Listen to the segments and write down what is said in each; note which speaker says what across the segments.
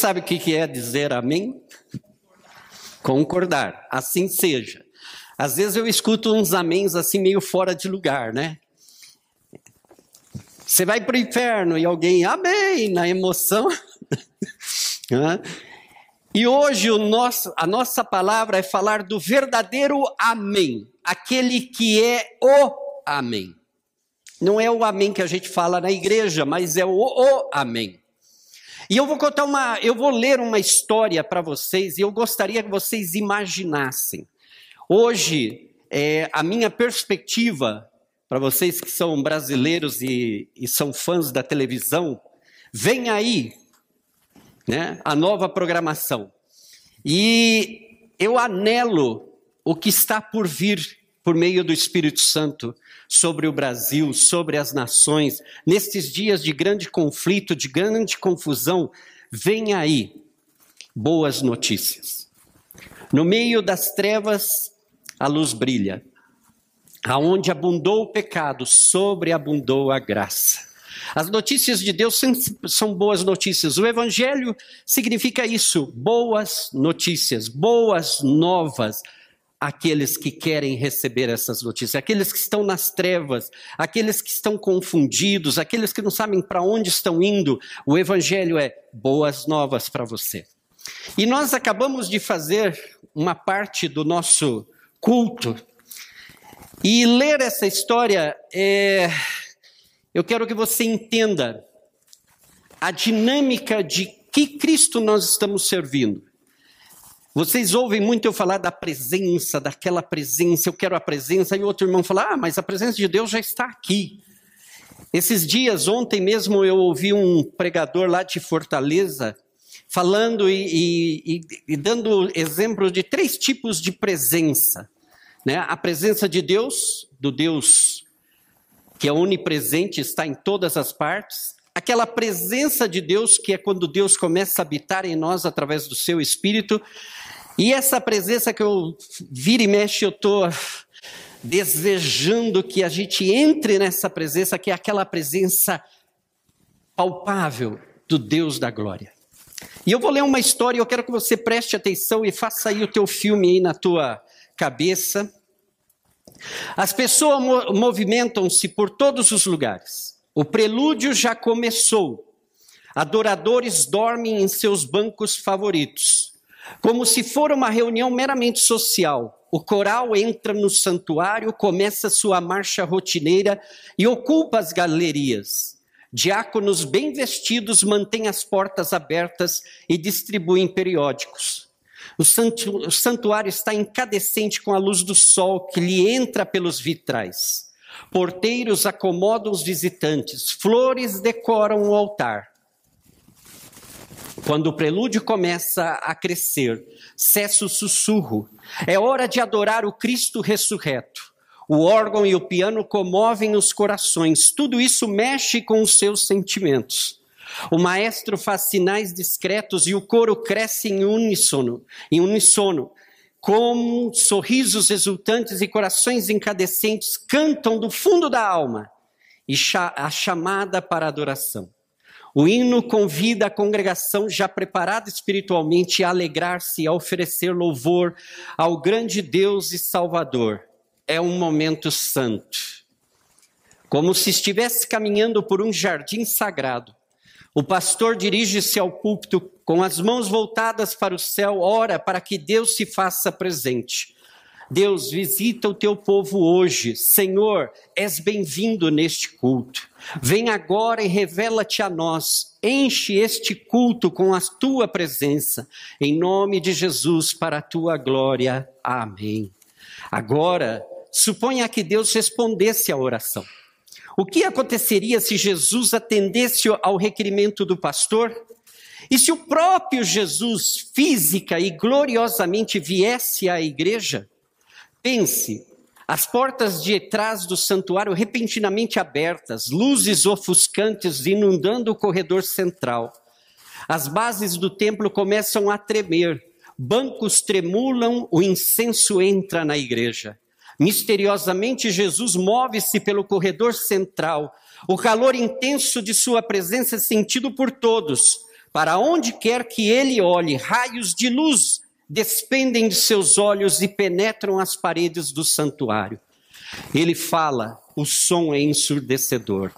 Speaker 1: Sabe o que é dizer amém? Concordar. Assim seja. Às vezes eu escuto uns améns assim meio fora de lugar, né? Você vai para o inferno e alguém, amém, na emoção. e hoje o nosso, a nossa palavra é falar do verdadeiro amém, aquele que é o amém. Não é o amém que a gente fala na igreja, mas é o, o amém. E eu vou contar uma, eu vou ler uma história para vocês e eu gostaria que vocês imaginassem. Hoje, é, a minha perspectiva para vocês que são brasileiros e, e são fãs da televisão, vem aí né, a nova programação. E eu anelo o que está por vir por meio do Espírito Santo sobre o Brasil, sobre as nações, nestes dias de grande conflito, de grande confusão, vem aí boas notícias. No meio das trevas, a luz brilha. Aonde abundou o pecado, sobreabundou a graça. As notícias de Deus são boas notícias. O Evangelho significa isso: boas notícias, boas novas. Aqueles que querem receber essas notícias, aqueles que estão nas trevas, aqueles que estão confundidos, aqueles que não sabem para onde estão indo, o Evangelho é boas novas para você. E nós acabamos de fazer uma parte do nosso culto e ler essa história, é... eu quero que você entenda a dinâmica de que Cristo nós estamos servindo. Vocês ouvem muito eu falar da presença, daquela presença, eu quero a presença, e outro irmão fala, ah, mas a presença de Deus já está aqui. Esses dias, ontem mesmo, eu ouvi um pregador lá de Fortaleza falando e, e, e dando exemplo de três tipos de presença. Né? A presença de Deus, do Deus que é onipresente, está em todas as partes. Aquela presença de Deus, que é quando Deus começa a habitar em nós através do seu espírito. E essa presença que eu vira e mexe, eu estou desejando que a gente entre nessa presença, que é aquela presença palpável do Deus da glória. E eu vou ler uma história, eu quero que você preste atenção e faça aí o teu filme aí na tua cabeça. As pessoas movimentam-se por todos os lugares. O prelúdio já começou. Adoradores dormem em seus bancos favoritos. Como se for uma reunião meramente social, o coral entra no santuário, começa sua marcha rotineira e ocupa as galerias. Diáconos bem vestidos mantêm as portas abertas e distribuem periódicos. O, santuário está incandescente com a luz do sol que lhe entra pelos vitrais. Porteiros acomodam os visitantes, flores decoram o altar. Quando o prelúdio começa a crescer, cessa o sussurro. É hora de adorar o Cristo ressurreto. O órgão e o piano comovem os corações. Tudo isso mexe com os seus sentimentos. O maestro faz sinais discretos e o coro cresce em uníssono, em uníssono. Como sorrisos exultantes e corações incandescentes cantam do fundo da alma e a chamada para a adoração. O hino convida a congregação já preparada espiritualmente a alegrar-se e a oferecer louvor ao grande Deus e Salvador. É um momento santo. Como se estivesse caminhando por um jardim sagrado, o pastor dirige-se ao púlpito com as mãos voltadas para o céu, ora para que Deus se faça presente. Deus, visita o teu povo hoje. Senhor, és bem-vindo neste culto. Vem agora e revela-te a nós. Enche este culto com a tua presença. Em nome de Jesus, para a tua glória. Amém. Agora, suponha que Deus respondesse à oração. O que aconteceria se Jesus atendesse ao requerimento do pastor? E se o próprio Jesus, física e gloriosamente, viesse à igreja? Pense, as portas de trás do santuário repentinamente abertas, luzes ofuscantes inundando o corredor central. As bases do templo começam a tremer, bancos tremulam, o incenso entra na igreja. Misteriosamente, Jesus move-se pelo corredor central. O calor intenso de sua presença é sentido por todos. Para onde quer que ele olhe, raios de luz despendem de seus olhos e penetram as paredes do santuário. Ele fala, o som é ensurdecedor.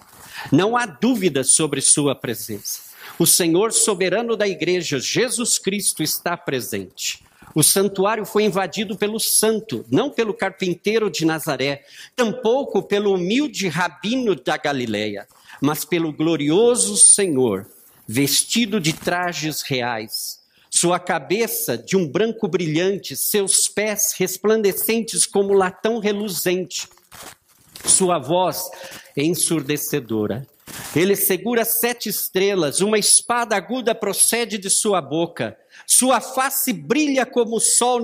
Speaker 1: Não há dúvida sobre sua presença. O Senhor soberano da igreja, Jesus Cristo, está presente. O santuário foi invadido pelo santo, não pelo carpinteiro de Nazaré, tampouco pelo humilde rabino da Galileia, mas pelo glorioso Senhor, vestido de trajes reais, sua cabeça de um branco brilhante, seus pés resplandecentes como latão reluzente, sua voz ensurdecedora. Ele segura sete estrelas, uma espada aguda procede de sua boca. Sua face brilha como o sol,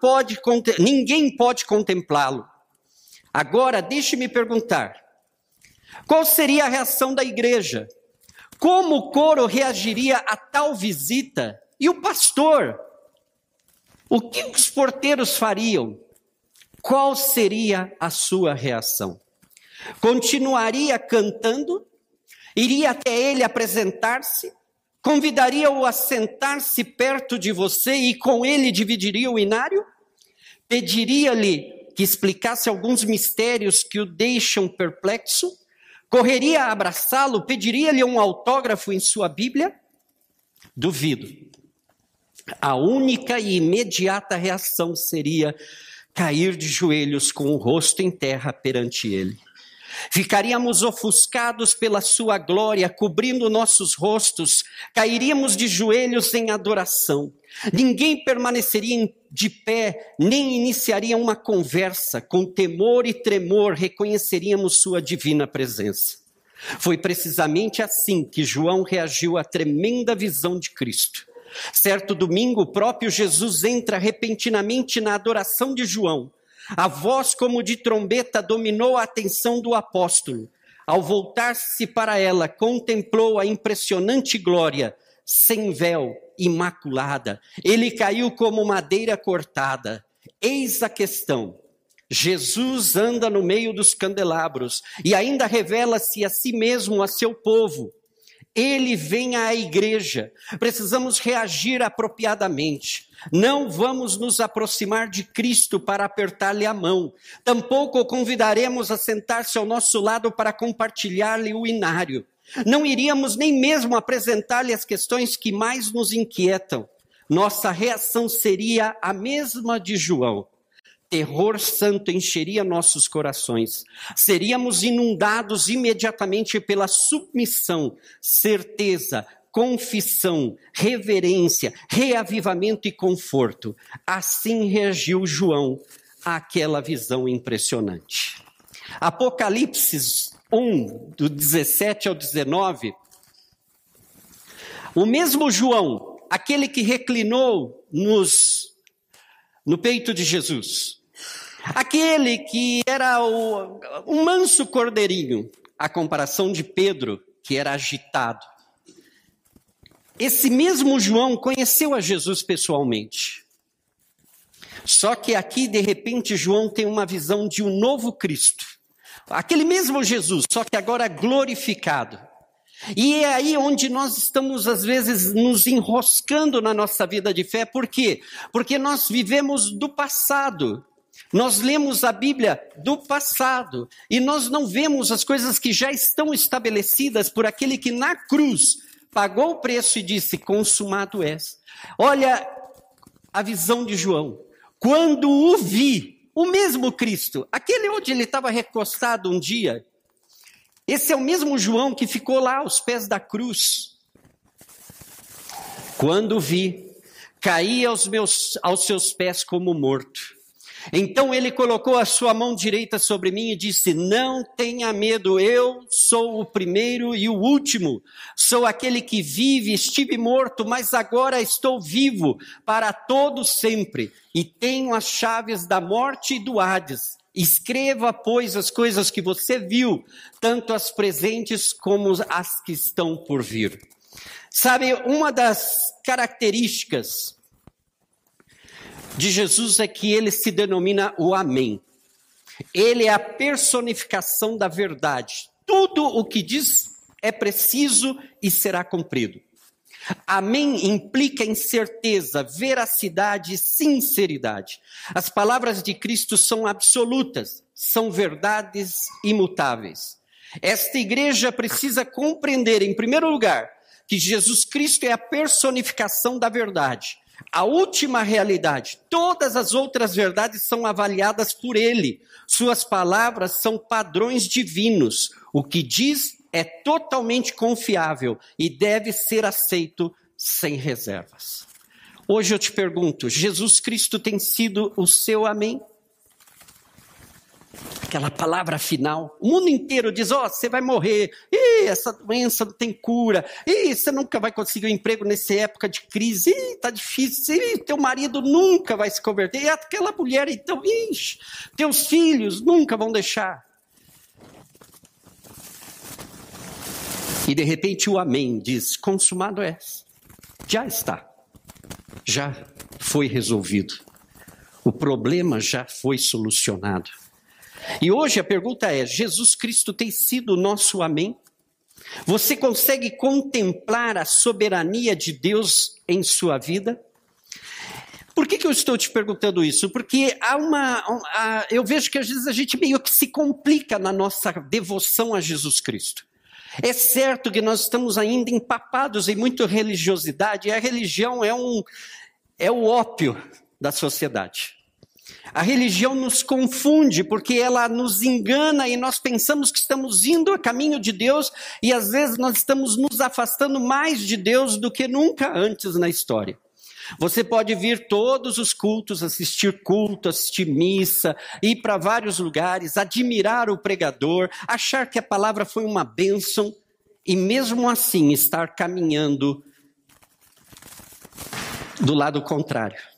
Speaker 1: pode, ninguém pode contemplá-lo. Agora, deixe-me perguntar: qual seria a reação da igreja? Como o coro reagiria a tal visita? E o pastor? O que os porteiros fariam? Qual seria a sua reação? Continuaria cantando? Iria até ele apresentar-se? Convidaria-o a sentar-se perto de você e com ele dividiria o inário? Pediria-lhe que explicasse alguns mistérios que o deixam perplexo? Correria a abraçá-lo? Pediria-lhe um autógrafo em sua Bíblia? Duvido. A única e imediata reação seria cair de joelhos com o rosto em terra perante ele. Ficaríamos ofuscados pela sua glória, cobrindo nossos rostos, cairíamos de joelhos em adoração. Ninguém permaneceria de pé, nem iniciaria uma conversa. Com temor e tremor reconheceríamos sua divina presença. Foi precisamente assim que João reagiu à tremenda visão de Cristo. Certo domingo, o próprio Jesus entra repentinamente na adoração de João a voz como de trombeta dominou a atenção do apóstolo. Ao voltar-se para ela, contemplou a impressionante glória, sem véu, imaculada. Ele caiu como madeira cortada. Eis a questão. Jesus anda no meio dos candelabros e ainda revela-se a si mesmo a seu povo. Ele vem à igreja. Precisamos reagir apropriadamente. Não vamos nos aproximar de Cristo para apertar-lhe a mão. Tampouco o convidaremos a sentar-se ao nosso lado para compartilhar-lhe o inário. Não iríamos nem mesmo apresentar-lhe as questões que mais nos inquietam. Nossa reação seria a mesma de João terror santo encheria nossos corações. Seríamos inundados imediatamente pela submissão, certeza, confissão, reverência, reavivamento e conforto. Assim reagiu João àquela visão impressionante. Apocalipse 1, do 17 ao 19. O mesmo João, aquele que reclinou nos, no peito de Jesus, Aquele que era o, manso cordeirinho, a comparação de Pedro, que era agitado. Esse mesmo João conheceu a Jesus pessoalmente. Só que aqui, de repente, João tem uma visão de um novo Cristo. Aquele mesmo Jesus, só que agora glorificado. E é aí onde nós estamos, às vezes, nos enroscando na nossa vida de fé. Por quê? Porque nós vivemos do passado. Nós lemos a Bíblia do passado e nós não vemos as coisas que já estão estabelecidas por aquele que na cruz pagou o preço e disse: Consumado és. Olha a visão de João. Quando o vi, o mesmo Cristo, aquele onde ele estava recostado um dia, esse é o mesmo João que ficou lá aos pés da cruz. Quando vi, caí aos, meus, aos seus pés como morto. Então ele colocou a sua mão direita sobre mim e disse: Não tenha medo, eu sou o primeiro e o último. Sou aquele que vive, estive morto, mas agora estou vivo para todo sempre e tenho as chaves da morte e do Hades. Escreva, pois, as coisas que você viu, tanto as presentes como as que estão por vir. Sabe, uma das características de Jesus é que ele se denomina o Amém. Ele é a personificação da verdade. Tudo o que diz é preciso e será cumprido. Amém implica em certeza, veracidade e sinceridade. As palavras de Cristo são absolutas, são verdades imutáveis. Esta igreja precisa compreender, em primeiro lugar, que Jesus Cristo é a personificação da verdade, a última realidade. Todas as outras verdades são avaliadas por Ele. Suas palavras são padrões divinos. O que diz é totalmente confiável e deve ser aceito sem reservas. Hoje eu te pergunto: Jesus Cristo tem sido o seu amém? Aquela palavra final. O mundo inteiro diz: Ó, oh, você vai morrer. Ih, essa doença não tem cura. Ih, você nunca vai conseguir um emprego nessa época de crise. Ih, tá difícil. Ih, teu marido nunca vai se converter. E aquela mulher, então, ixi, teus filhos nunca vão deixar. E de repente o Amém diz: consumado é. Já está. Já foi resolvido. O problema já foi solucionado. E hoje a pergunta é: Jesus Cristo tem sido o nosso Amém? Você consegue contemplar a soberania de Deus em sua vida? Por que, que eu estou te perguntando isso? Porque há uma. eu vejo que às vezes a gente meio que se complica na nossa devoção a Jesus Cristo. É certo que nós estamos ainda empapados em muita religiosidade, e a religião é, um, é o ópio da sociedade. A religião nos confunde porque ela nos engana e nós pensamos que estamos indo a caminho de Deus e às vezes nós estamos nos afastando mais de Deus do que nunca antes na história. Você pode vir todos os cultos, assistir culto, assistir missa, ir para vários lugares, admirar o pregador, achar que a palavra foi uma bênção e mesmo assim estar caminhando do lado contrário.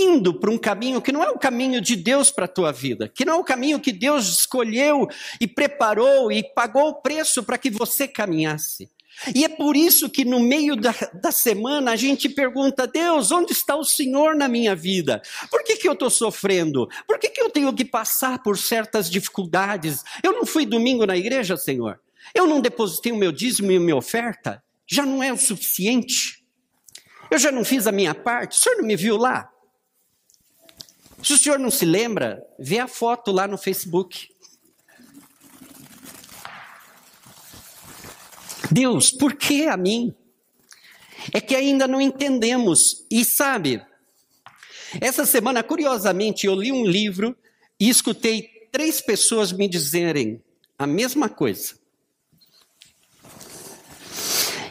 Speaker 1: Indo para um caminho que não é o caminho de Deus para a tua vida, que não é o caminho que Deus escolheu e preparou e pagou o preço para que você caminhasse. E é por isso que no meio da, da semana a gente pergunta, Deus, onde está o Senhor na minha vida? Por que, que eu estou sofrendo? Por que, que eu tenho que passar por certas dificuldades? Eu não fui domingo na igreja, Senhor? Eu não depositei o meu dízimo e a minha oferta? Já não é o suficiente? Eu já não fiz a minha parte? O senhor não me viu lá? Se o senhor não se lembra, vê a foto lá no Facebook. Deus, por que a mim? É que ainda não entendemos. E sabe, essa semana, curiosamente, eu li um livro e escutei três pessoas me dizerem a mesma coisa.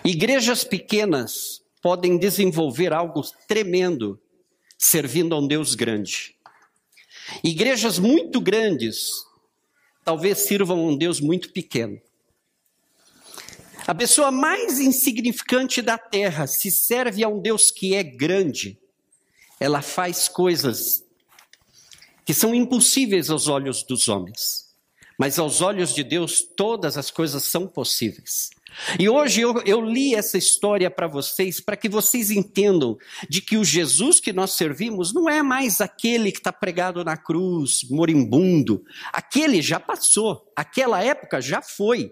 Speaker 1: Igrejas pequenas podem desenvolver algo tremendo servindo a um Deus grande. Igrejas muito grandes talvez sirvam a um Deus muito pequeno. A pessoa mais insignificante da terra se serve a um Deus que é grande. Ela faz coisas que são impossíveis aos olhos dos homens. Mas aos olhos de Deus, todas as coisas são possíveis. E hoje eu, eu li essa história para vocês, para que vocês entendam de que o Jesus que nós servimos não é mais aquele que está pregado na cruz, moribundo. Aquele já passou, aquela época já foi.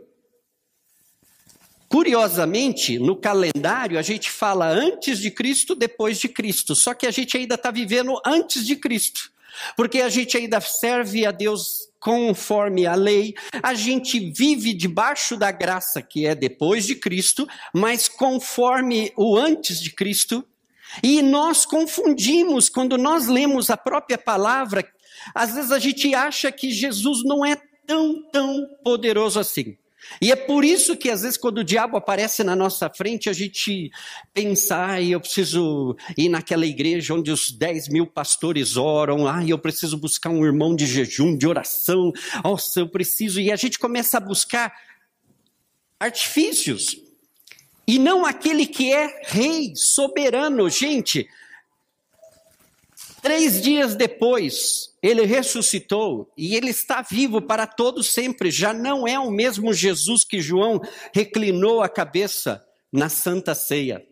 Speaker 1: Curiosamente, no calendário, a gente fala antes de Cristo, depois de Cristo. Só que a gente ainda está vivendo antes de Cristo. Porque a gente ainda serve a Deus conforme a lei, a gente vive debaixo da graça que é depois de Cristo, mas conforme o antes de Cristo. E nós confundimos quando nós lemos a própria palavra, às vezes a gente acha que Jesus não é tão, tão poderoso assim. E é por isso que às vezes quando o diabo aparece na nossa frente, a gente pensa, ai, eu preciso ir naquela igreja onde os 10 mil pastores oram, ai, eu preciso buscar um irmão de jejum, de oração, nossa, eu preciso, e a gente começa a buscar artifícios, e não aquele que é rei, soberano, gente, Três dias depois, ele ressuscitou e ele está vivo para todo sempre. Já não é o mesmo Jesus que João reclinou a cabeça na Santa Ceia.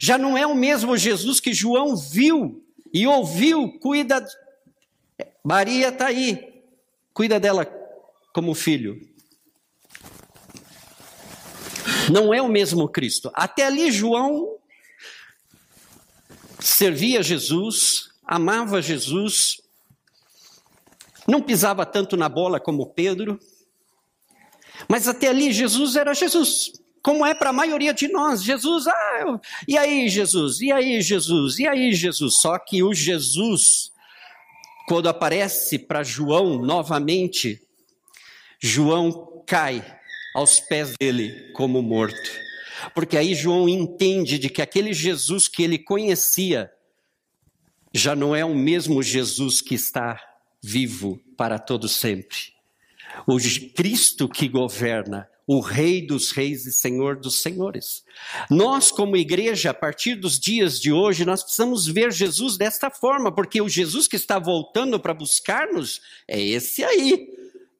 Speaker 1: Já não é o mesmo Jesus que João viu e ouviu. Cuida. Maria está aí. Cuida dela como filho. Não é o mesmo Cristo. Até ali, João servia Jesus, amava Jesus, não pisava tanto na bola como Pedro, mas até ali Jesus era Jesus, como é para a maioria de nós. Jesus, ah, eu, e aí Jesus, e aí Jesus, e aí Jesus. Só que o Jesus, quando aparece para João novamente, João cai aos pés dele como morto. Porque aí João entende de que aquele Jesus que ele conhecia já não é o mesmo Jesus que está vivo para todo sempre. O Cristo que governa, o Rei dos Reis e Senhor dos Senhores. Nós, como igreja, a partir dos dias de hoje, nós precisamos ver Jesus desta forma, porque o Jesus que está voltando para buscar-nos é esse aí.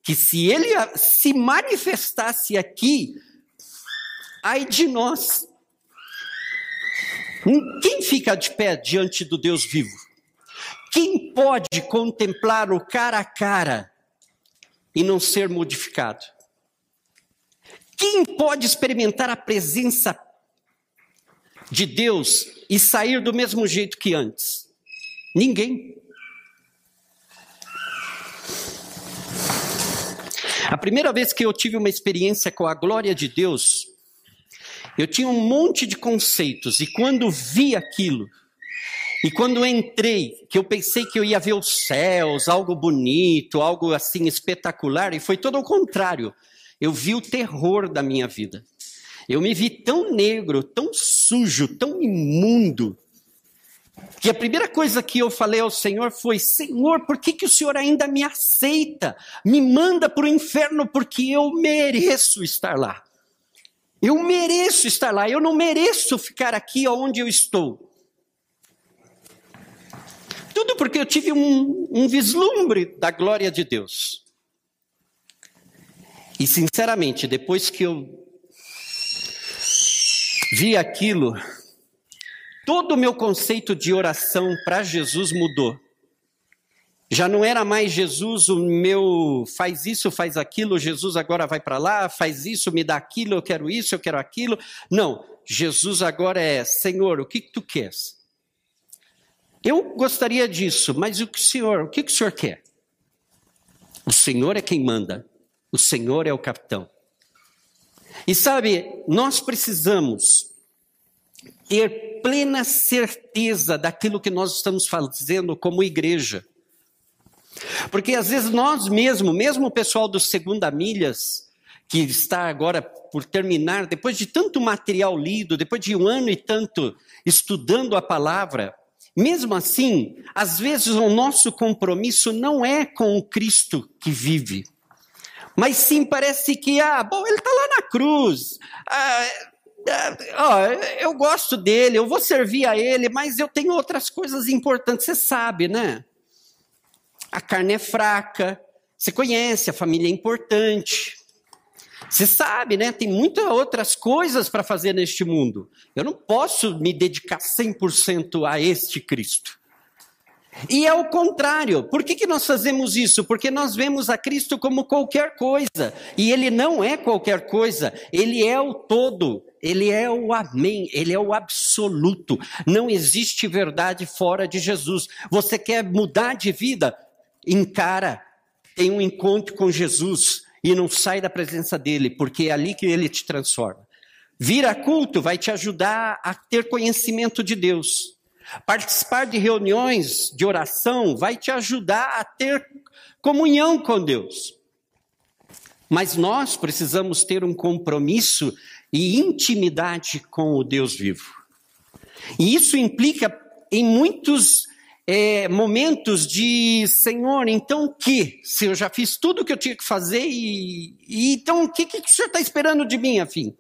Speaker 1: Que se ele se manifestasse aqui, ai de nós. Quem fica de pé diante do Deus vivo? Quem pode contemplar o cara a cara e não ser modificado? Quem pode experimentar a presença de Deus e sair do mesmo jeito que antes? Ninguém. A primeira vez que eu tive uma experiência com a glória de Deus, eu tinha um monte de conceitos e quando vi aquilo, e quando entrei, que eu pensei que eu ia ver os céus, algo bonito, algo assim espetacular, e foi todo o contrário. Eu vi o terror da minha vida. Eu me vi tão negro, tão sujo, tão imundo, que a primeira coisa que eu falei ao Senhor foi: Senhor, por que, que o Senhor ainda me aceita? Me manda para o inferno porque eu mereço estar lá. Eu mereço estar lá, eu não mereço ficar aqui onde eu estou. Tudo porque eu tive um, um vislumbre da glória de Deus. E sinceramente, depois que eu vi aquilo, todo o meu conceito de oração para Jesus mudou. Já não era mais Jesus o meu faz isso, faz aquilo, Jesus agora vai para lá, faz isso, me dá aquilo, eu quero isso, eu quero aquilo. Não, Jesus agora é Senhor, o que, que tu queres? Eu gostaria disso, mas o que o senhor, o que, que o senhor quer? O Senhor é quem manda. O Senhor é o capitão. E sabe, nós precisamos ter plena certeza daquilo que nós estamos fazendo como igreja. Porque às vezes nós mesmos, mesmo o pessoal do Segunda Milhas, que está agora por terminar, depois de tanto material lido, depois de um ano e tanto estudando a palavra, mesmo assim, às vezes o nosso compromisso não é com o Cristo que vive, mas sim parece que, ah, bom, ele está lá na cruz, ah, ah, eu gosto dele, eu vou servir a ele, mas eu tenho outras coisas importantes, você sabe, né? A carne é fraca, você conhece, a família é importante. Você sabe, né? Tem muitas outras coisas para fazer neste mundo. Eu não posso me dedicar 100% a este Cristo. E é o contrário. Por que, que nós fazemos isso? Porque nós vemos a Cristo como qualquer coisa. E Ele não é qualquer coisa. Ele é o todo. Ele é o Amém. Ele é o absoluto. Não existe verdade fora de Jesus. Você quer mudar de vida? Encara. Tem um encontro com Jesus e não sai da presença dele, porque é ali que ele te transforma. Vir a culto vai te ajudar a ter conhecimento de Deus. Participar de reuniões de oração vai te ajudar a ter comunhão com Deus. Mas nós precisamos ter um compromisso e intimidade com o Deus vivo. E isso implica em muitos é, momentos de Senhor, então o que? Se eu já fiz tudo o que eu tinha que fazer, e, e então o que, que o Senhor está esperando de mim, afim?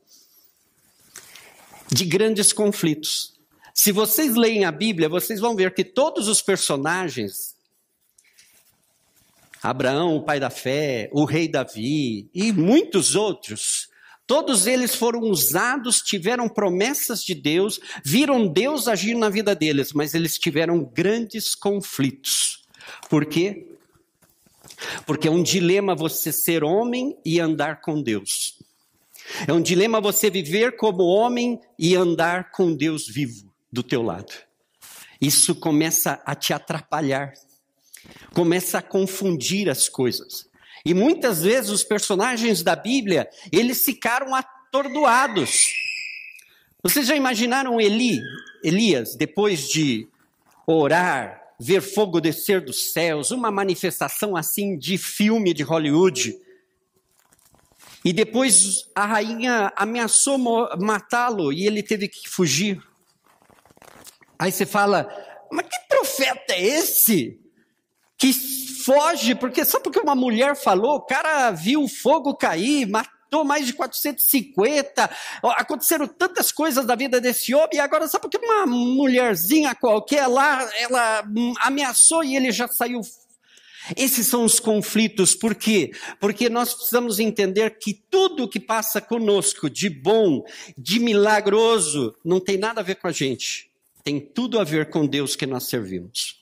Speaker 1: De grandes conflitos. Se vocês leem a Bíblia, vocês vão ver que todos os personagens, Abraão, o pai da fé, o rei Davi e muitos outros, Todos eles foram usados, tiveram promessas de Deus, viram Deus agir na vida deles, mas eles tiveram grandes conflitos. Por quê? Porque é um dilema você ser homem e andar com Deus. É um dilema você viver como homem e andar com Deus vivo do teu lado. Isso começa a te atrapalhar, começa a confundir as coisas. E muitas vezes os personagens da Bíblia, eles ficaram atordoados. Vocês já imaginaram Eli, Elias, depois de orar, ver fogo descer dos céus, uma manifestação assim de filme de Hollywood? E depois a rainha ameaçou matá-lo e ele teve que fugir. Aí você fala, mas que profeta é esse? Que foge, porque só porque uma mulher falou, o cara viu o fogo cair, matou mais de 450, aconteceram tantas coisas da vida desse homem, e agora só porque uma mulherzinha qualquer lá, ela ameaçou e ele já saiu esses são os conflitos, por quê? Porque nós precisamos entender que tudo que passa conosco de bom, de milagroso, não tem nada a ver com a gente, tem tudo a ver com Deus que nós servimos.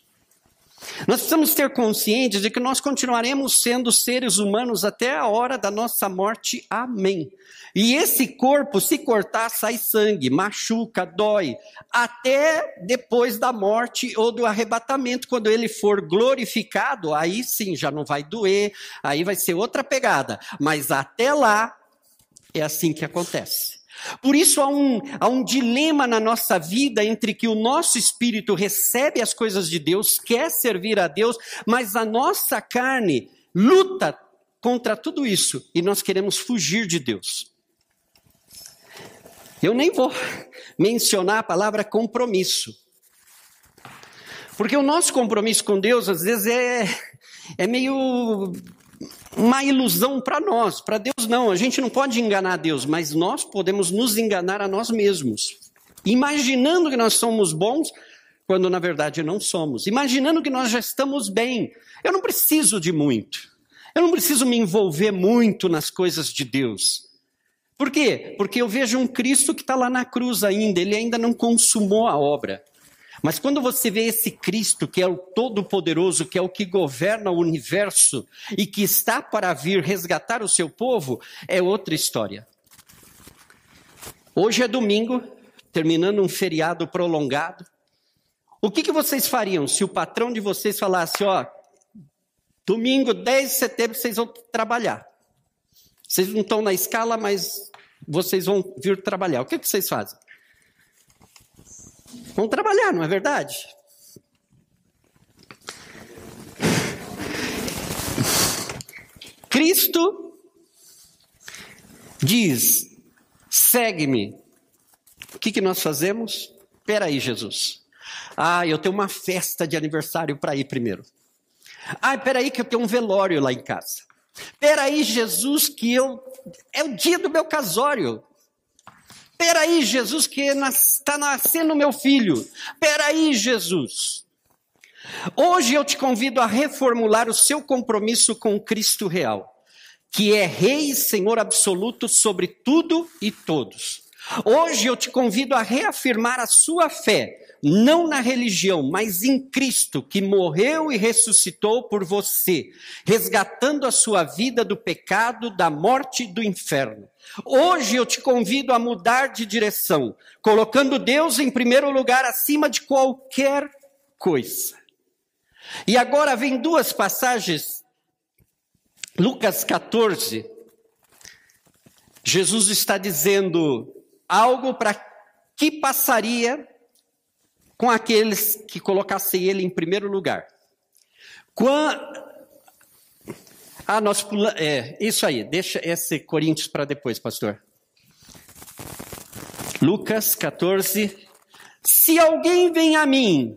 Speaker 1: Nós precisamos ter consciência de que nós continuaremos sendo seres humanos até a hora da nossa morte. Amém. E esse corpo, se cortar, sai sangue, machuca, dói, até depois da morte ou do arrebatamento, quando ele for glorificado, aí sim já não vai doer, aí vai ser outra pegada. Mas até lá, é assim que acontece. Por isso há um, há um dilema na nossa vida entre que o nosso espírito recebe as coisas de Deus, quer servir a Deus, mas a nossa carne luta contra tudo isso e nós queremos fugir de Deus. Eu nem vou mencionar a palavra compromisso. Porque o nosso compromisso com Deus, às vezes, é, é meio uma ilusão para nós. Para Deus, não. A gente não pode enganar Deus, mas nós podemos nos enganar a nós mesmos. Imaginando que nós somos bons, quando na verdade não somos. Imaginando que nós já estamos bem. Eu não preciso de muito. Eu não preciso me envolver muito nas coisas de Deus. Por quê? Porque eu vejo um Cristo que está lá na cruz ainda, ele ainda não consumou a obra. Mas quando você vê esse Cristo, que é o Todo-Poderoso, que é o que governa o universo e que está para vir resgatar o seu povo, é outra história. Hoje é domingo, terminando um feriado prolongado. O que, que vocês fariam se o patrão de vocês falasse: ó, domingo 10 de setembro vocês vão trabalhar? Vocês não estão na escala, mas vocês vão vir trabalhar. O que, que vocês fazem? Vão trabalhar, não é verdade? Cristo diz: segue-me. O que, que nós fazemos? Espera aí, Jesus. Ah, eu tenho uma festa de aniversário para ir primeiro. Ah, espera aí que eu tenho um velório lá em casa. Espera aí, Jesus, que eu é o dia do meu casório. Peraí, Jesus, que está nascendo meu filho. Peraí, Jesus. Hoje eu te convido a reformular o seu compromisso com Cristo real, que é Rei e Senhor absoluto sobre tudo e todos. Hoje eu te convido a reafirmar a sua fé, não na religião, mas em Cristo, que morreu e ressuscitou por você, resgatando a sua vida do pecado, da morte e do inferno. Hoje eu te convido a mudar de direção, colocando Deus em primeiro lugar acima de qualquer coisa. E agora vem duas passagens. Lucas 14. Jesus está dizendo algo para que passaria com aqueles que colocassem ele em primeiro lugar. Quando, ah, nós. É, isso aí, deixa esse Coríntios para depois, pastor. Lucas 14. Se alguém vem a mim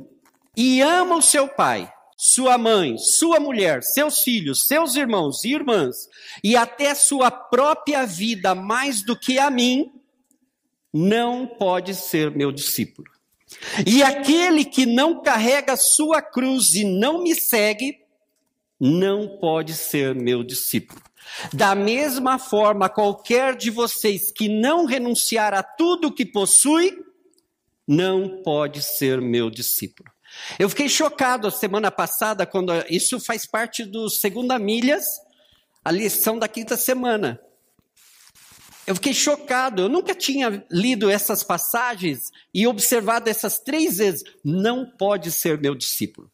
Speaker 1: e ama o seu pai, sua mãe, sua mulher, seus filhos, seus irmãos e irmãs, e até sua própria vida mais do que a mim, não pode ser meu discípulo. E aquele que não carrega sua cruz e não me segue, não pode ser meu discípulo. Da mesma forma, qualquer de vocês que não renunciar a tudo que possui, não pode ser meu discípulo. Eu fiquei chocado a semana passada, quando isso faz parte do Segunda Milhas, a lição da quinta semana. Eu fiquei chocado, eu nunca tinha lido essas passagens e observado essas três vezes. Não pode ser meu discípulo.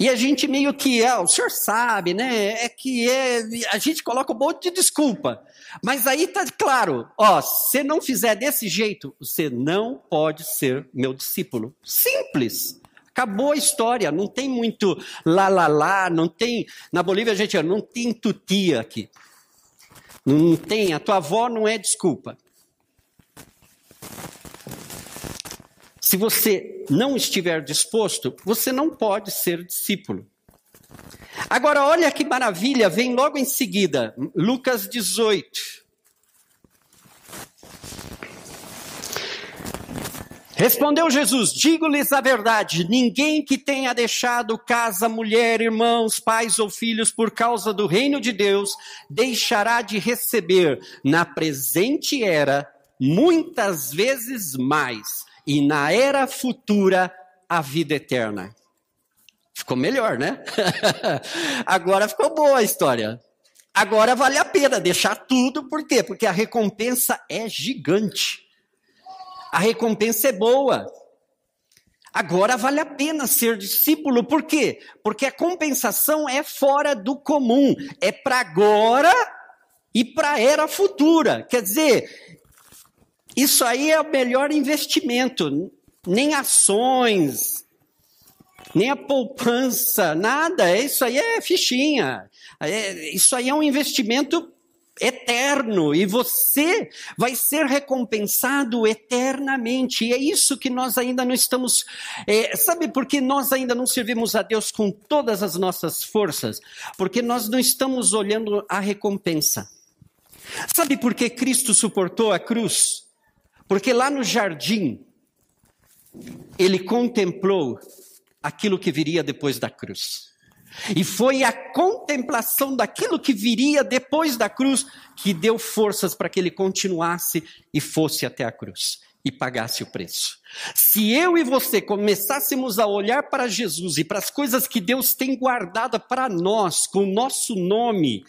Speaker 1: E a gente meio que, ah, o senhor sabe, né? É que é, a gente coloca um monte de desculpa. Mas aí tá claro, ó, se não fizer desse jeito, você não pode ser meu discípulo. Simples. Acabou a história, não tem muito lá, lá, lá, não tem. Na Bolívia a gente não tem tutia aqui. Não tem, a tua avó não é desculpa. Se você não estiver disposto, você não pode ser discípulo. Agora, olha que maravilha, vem logo em seguida, Lucas 18. Respondeu Jesus: Digo-lhes a verdade: ninguém que tenha deixado casa, mulher, irmãos, pais ou filhos por causa do reino de Deus, deixará de receber na presente era muitas vezes mais e na era futura a vida eterna. Ficou melhor, né? Agora ficou boa a história. Agora vale a pena deixar tudo, por quê? Porque a recompensa é gigante. A recompensa é boa. Agora vale a pena ser discípulo, por quê? Porque a compensação é fora do comum, é para agora e para a era futura. Quer dizer, isso aí é o melhor investimento. Nem ações, nem a poupança, nada. Isso aí é fichinha. É, isso aí é um investimento eterno e você vai ser recompensado eternamente. E é isso que nós ainda não estamos. É, sabe por que nós ainda não servimos a Deus com todas as nossas forças? Porque nós não estamos olhando a recompensa. Sabe por que Cristo suportou a cruz? Porque lá no jardim, ele contemplou aquilo que viria depois da cruz. E foi a contemplação daquilo que viria depois da cruz que deu forças para que ele continuasse e fosse até a cruz e pagasse o preço. Se eu e você começássemos a olhar para Jesus e para as coisas que Deus tem guardado para nós, com o nosso nome,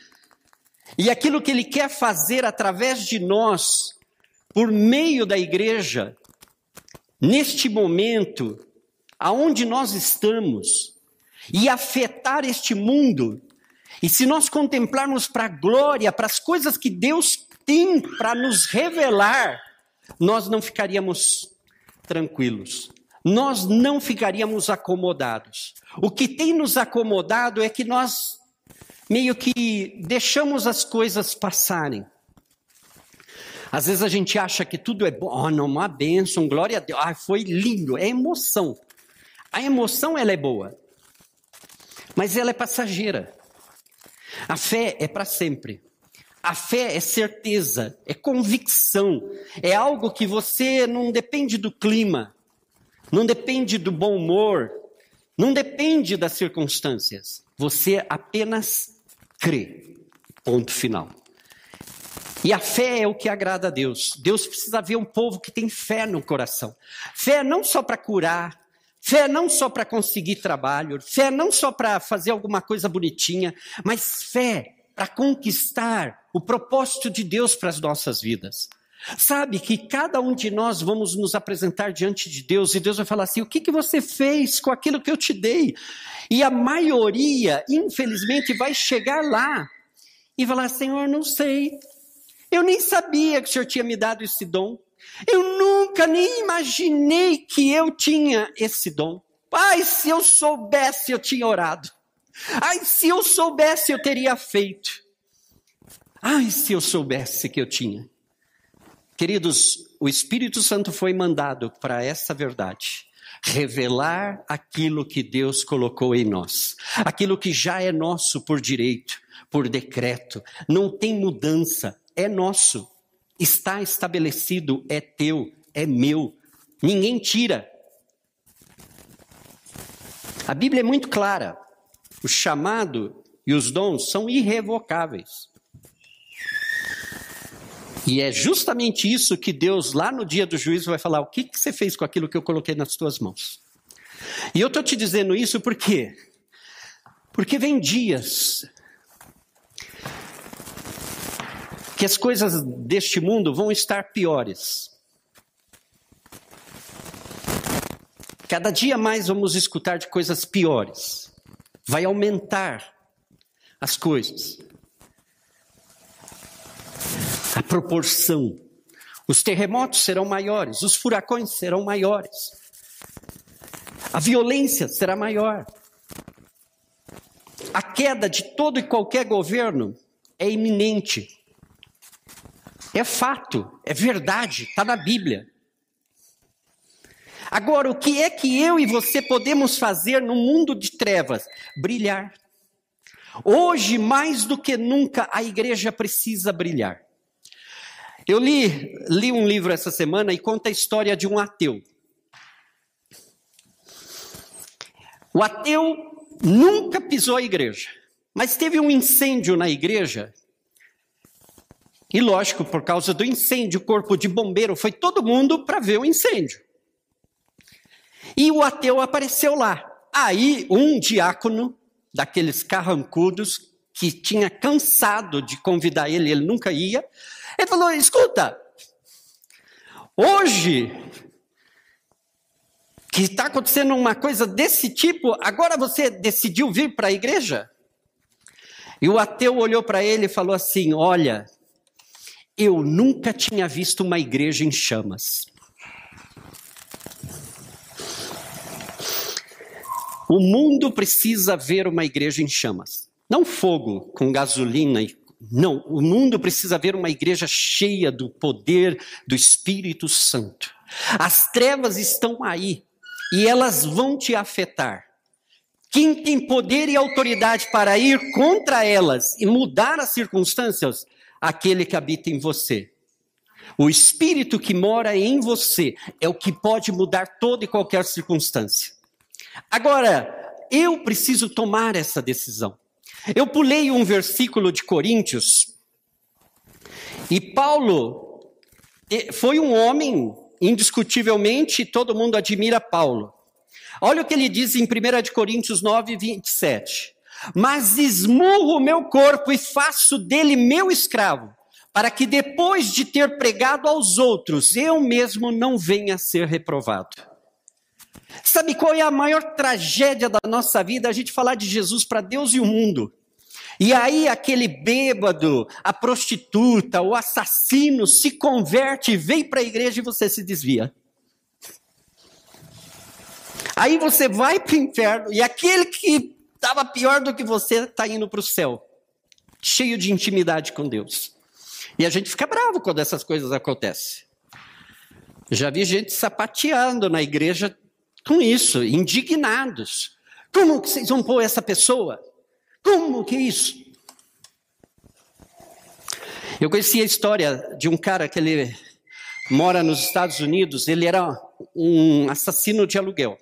Speaker 1: e aquilo que Ele quer fazer através de nós, por meio da igreja, neste momento, aonde nós estamos, e afetar este mundo. E se nós contemplarmos para a glória, para as coisas que Deus tem para nos revelar, nós não ficaríamos tranquilos. Nós não ficaríamos acomodados. O que tem nos acomodado é que nós meio que deixamos as coisas passarem. Às vezes a gente acha que tudo é bom, oh, não, uma bênção, glória a Deus, ah, foi lindo, é emoção. A emoção ela é boa, mas ela é passageira. A fé é para sempre. A fé é certeza, é convicção, é algo que você não depende do clima, não depende do bom humor, não depende das circunstâncias. Você apenas crê. Ponto final. E a fé é o que agrada a Deus. Deus precisa ver um povo que tem fé no coração. Fé não só para curar, fé não só para conseguir trabalho, fé não só para fazer alguma coisa bonitinha, mas fé para conquistar o propósito de Deus para as nossas vidas. Sabe que cada um de nós vamos nos apresentar diante de Deus e Deus vai falar assim: o que, que você fez com aquilo que eu te dei? E a maioria, infelizmente, vai chegar lá e falar: Senhor, não sei, eu nem sabia que o Senhor tinha me dado esse dom. Eu nunca nem imaginei que eu tinha esse dom. Ai, se eu soubesse, eu tinha orado. Ai, se eu soubesse, eu teria feito. Ai, se eu soubesse que eu tinha. Queridos, o Espírito Santo foi mandado para essa verdade. Revelar aquilo que Deus colocou em nós. Aquilo que já é nosso por direito, por decreto. Não tem mudança é nosso, está estabelecido, é teu, é meu, ninguém tira. A Bíblia é muito clara: o chamado e os dons são irrevocáveis. E é justamente isso que Deus, lá no dia do juízo, vai falar: o que, que você fez com aquilo que eu coloquei nas tuas mãos? E eu estou te dizendo isso por quê? Porque vem dias que as coisas deste mundo vão estar piores. Cada dia mais vamos escutar de coisas piores. Vai aumentar as coisas. A proporção. Os terremotos serão maiores, os furacões serão maiores. A violência será maior. A queda de todo e qualquer governo é iminente. É fato, é verdade, está na Bíblia. Agora, o que é que eu e você podemos fazer no mundo de trevas? Brilhar. Hoje, mais do que nunca, a igreja precisa brilhar. Eu li, li um livro essa semana e conta a história de um ateu. O ateu nunca pisou a igreja, mas teve um incêndio na igreja. E lógico, por causa do incêndio, o corpo de bombeiro foi todo mundo para ver o incêndio. E o ateu apareceu lá. Aí, um diácono, daqueles carrancudos, que tinha cansado de convidar ele, ele nunca ia, ele falou: escuta, hoje que está acontecendo uma coisa desse tipo, agora você decidiu vir para a igreja? E o ateu olhou para ele e falou assim: Olha, eu nunca tinha visto uma igreja em chamas. O mundo precisa ver uma igreja em chamas. Não fogo com gasolina e não, o mundo precisa ver uma igreja cheia do poder do Espírito Santo. As trevas estão aí e elas vão te afetar. Quem tem poder e autoridade para ir contra elas e mudar as circunstâncias? Aquele que habita em você. O Espírito que mora em você é o que pode mudar toda e qualquer circunstância. Agora, eu preciso tomar essa decisão. Eu pulei um versículo de Coríntios e Paulo foi um homem, indiscutivelmente, todo mundo admira Paulo. Olha o que ele diz em 1 Coríntios 9, 27. Mas esmurro o meu corpo e faço dele meu escravo, para que depois de ter pregado aos outros, eu mesmo não venha a ser reprovado. Sabe qual é a maior tragédia da nossa vida? A gente falar de Jesus para Deus e o mundo. E aí aquele bêbado, a prostituta, o assassino se converte, vem para a igreja e você se desvia. Aí você vai para o inferno e aquele que estava pior do que você está indo para o céu, cheio de intimidade com Deus. E a gente fica bravo quando essas coisas acontecem. Já vi gente sapateando na igreja com isso, indignados. Como que vocês vão pôr essa pessoa? Como que é isso? Eu conheci a história de um cara que ele mora nos Estados Unidos, ele era um assassino de aluguel.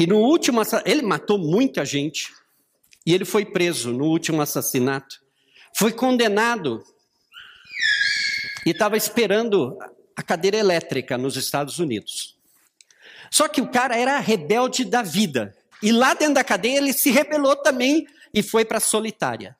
Speaker 1: E no último ele matou muita gente e ele foi preso no último assassinato. Foi condenado e estava esperando a cadeira elétrica nos Estados Unidos. Só que o cara era rebelde da vida. E lá dentro da cadeia ele se rebelou também e foi para a solitária.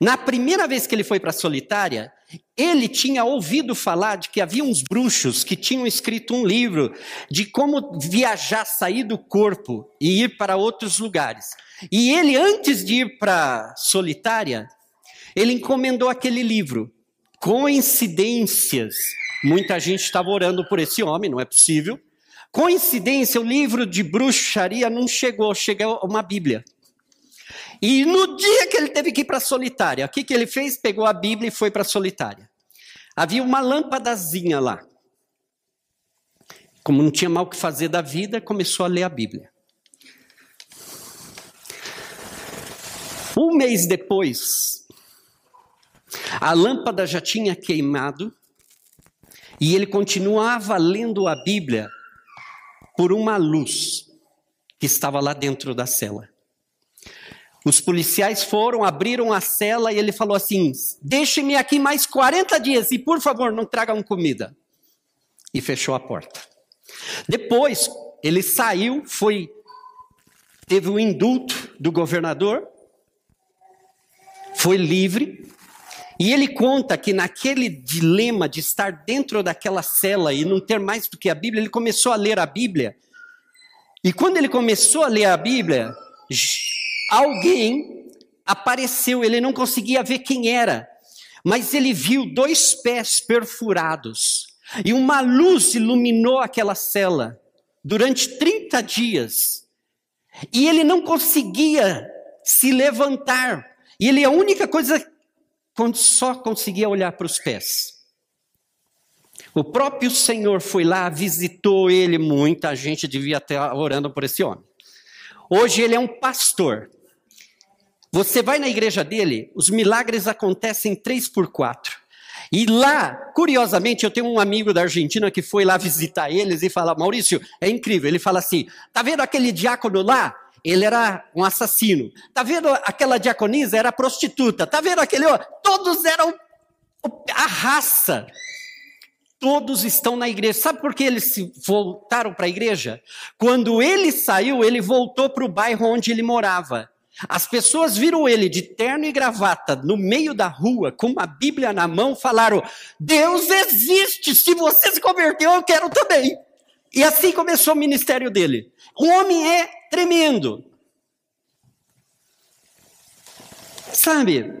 Speaker 1: Na primeira vez que ele foi para a solitária, ele tinha ouvido falar de que havia uns bruxos que tinham escrito um livro de como viajar, sair do corpo e ir para outros lugares. E ele, antes de ir para solitária, ele encomendou aquele livro. Coincidências Muita gente estava orando por esse homem, não é possível. Coincidência, o livro de bruxaria não chegou, chegou uma Bíblia. E no dia que ele teve que ir para a solitária, o que, que ele fez? Pegou a Bíblia e foi para a solitária. Havia uma lâmpadazinha lá. Como não tinha mal o que fazer da vida, começou a ler a Bíblia. Um mês depois, a lâmpada já tinha queimado e ele continuava lendo a Bíblia por uma luz que estava lá dentro da cela. Os policiais foram, abriram a cela e ele falou assim: Deixe-me aqui mais 40 dias e, por favor, não tragam comida. E fechou a porta. Depois, ele saiu, foi. Teve o indulto do governador, foi livre, E ele conta que naquele dilema de estar dentro daquela cela e não ter mais do que a Bíblia, ele começou a ler a Bíblia. E quando ele começou a ler a Bíblia, alguém apareceu, ele não conseguia ver quem era, mas ele viu dois pés perfurados e uma luz iluminou aquela cela durante 30 dias. E ele não conseguia se levantar. E ele a única coisa só conseguia olhar para os pés. O próprio Senhor foi lá, visitou ele, muita gente devia estar orando por esse homem. Hoje ele é um pastor. Você vai na igreja dele, os milagres acontecem três por quatro. E lá, curiosamente, eu tenho um amigo da Argentina que foi lá visitar eles e fala: Maurício, é incrível. Ele fala assim: tá vendo aquele diácono lá? Ele era um assassino. Tá vendo aquela diaconisa? Era prostituta. Tá vendo aquele? Todos eram a raça. Todos estão na igreja. Sabe por que eles voltaram para a igreja? Quando ele saiu, ele voltou para o bairro onde ele morava. As pessoas viram ele de terno e gravata no meio da rua, com uma Bíblia na mão, falaram: Deus existe, se você se converteu, eu quero também. E assim começou o ministério dele. O homem é tremendo. Sabe,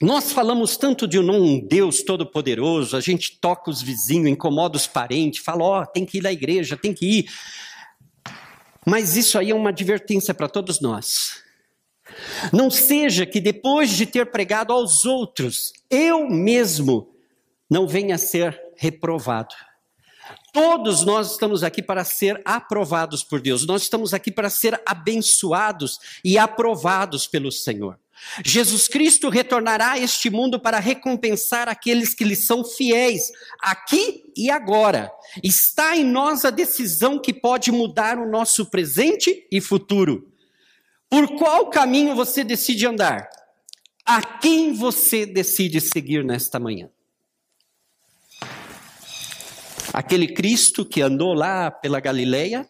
Speaker 1: nós falamos tanto de um Deus todo-poderoso, a gente toca os vizinhos, incomoda os parentes, fala: Ó, oh, tem que ir na igreja, tem que ir. Mas isso aí é uma advertência para todos nós. Não seja que depois de ter pregado aos outros, eu mesmo não venha a ser reprovado. Todos nós estamos aqui para ser aprovados por Deus, nós estamos aqui para ser abençoados e aprovados pelo Senhor. Jesus Cristo retornará a este mundo para recompensar aqueles que lhe são fiéis, aqui e agora. Está em nós a decisão que pode mudar o nosso presente e futuro. Por qual caminho você decide andar? A quem você decide seguir nesta manhã? Aquele Cristo que andou lá pela Galileia?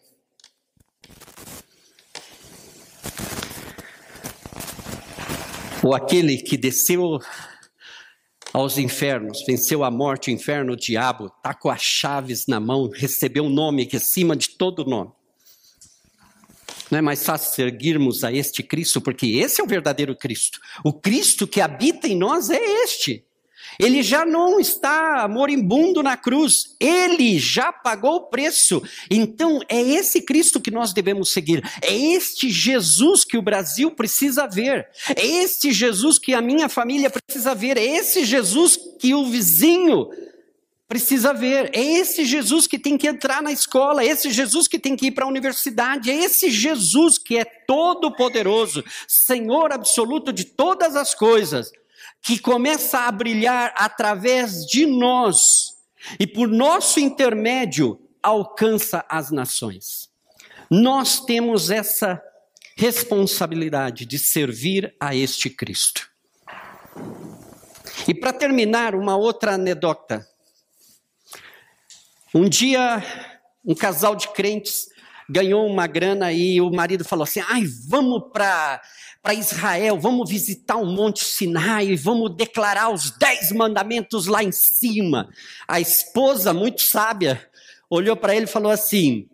Speaker 1: Ou aquele que desceu aos infernos, venceu a morte, o inferno, o diabo, está com as chaves na mão, recebeu um nome que é acima de todo nome? Não é mais fácil seguirmos a este Cristo, porque esse é o verdadeiro Cristo. O Cristo que habita em nós é este. Ele já não está moribundo na cruz, ele já pagou o preço. Então é esse Cristo que nós devemos seguir. É este Jesus que o Brasil precisa ver. É este Jesus que a minha família precisa ver. É esse Jesus que o vizinho precisa ver. É esse Jesus que tem que entrar na escola, é esse Jesus que tem que ir para a universidade, é esse Jesus que é todo poderoso, Senhor absoluto de todas as coisas, que começa a brilhar através de nós e por nosso intermédio alcança as nações. Nós temos essa responsabilidade de servir a este Cristo. E para terminar, uma outra anedota um dia, um casal de crentes ganhou uma grana e o marido falou assim: ai, vamos para Israel, vamos visitar o Monte Sinai e vamos declarar os dez mandamentos lá em cima. A esposa, muito sábia, olhou para ele e falou assim: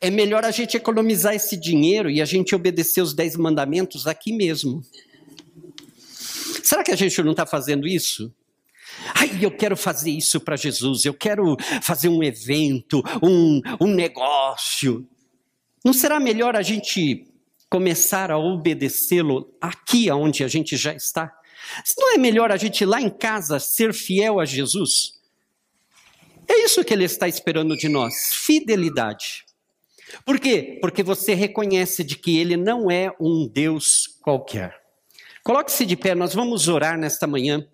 Speaker 1: é melhor a gente economizar esse dinheiro e a gente obedecer os dez mandamentos aqui mesmo. Será que a gente não está fazendo isso? Ai, eu quero fazer isso para Jesus, eu quero fazer um evento, um, um negócio. Não será melhor a gente começar a obedecê-lo aqui onde a gente já está? Não é melhor a gente lá em casa ser fiel a Jesus? É isso que ele está esperando de nós, fidelidade. Por quê? Porque você reconhece de que ele não é um Deus qualquer. Coloque-se de pé, nós vamos orar nesta manhã.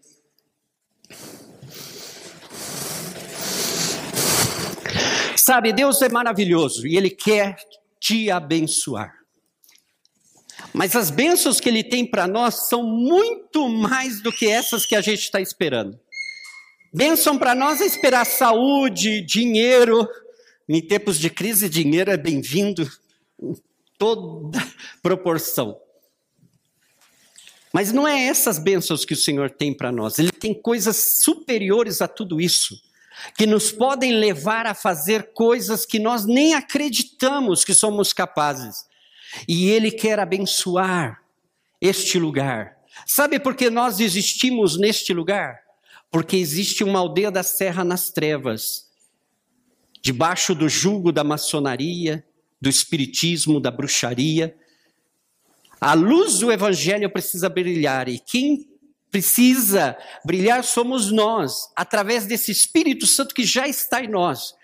Speaker 1: Sabe, Deus é maravilhoso e Ele quer te abençoar. Mas as bênçãos que Ele tem para nós são muito mais do que essas que a gente está esperando. Bênção para nós é esperar saúde, dinheiro. Em tempos de crise, dinheiro é bem-vindo em toda proporção. Mas não é essas bênçãos que o Senhor tem para nós. Ele tem coisas superiores a tudo isso, que nos podem levar a fazer coisas que nós nem acreditamos que somos capazes. E Ele quer abençoar este lugar. Sabe por que nós existimos neste lugar? Porque existe uma aldeia da serra nas trevas, debaixo do jugo da maçonaria, do espiritismo, da bruxaria. A luz do evangelho precisa brilhar e quem precisa brilhar somos nós, através desse Espírito Santo que já está em nós.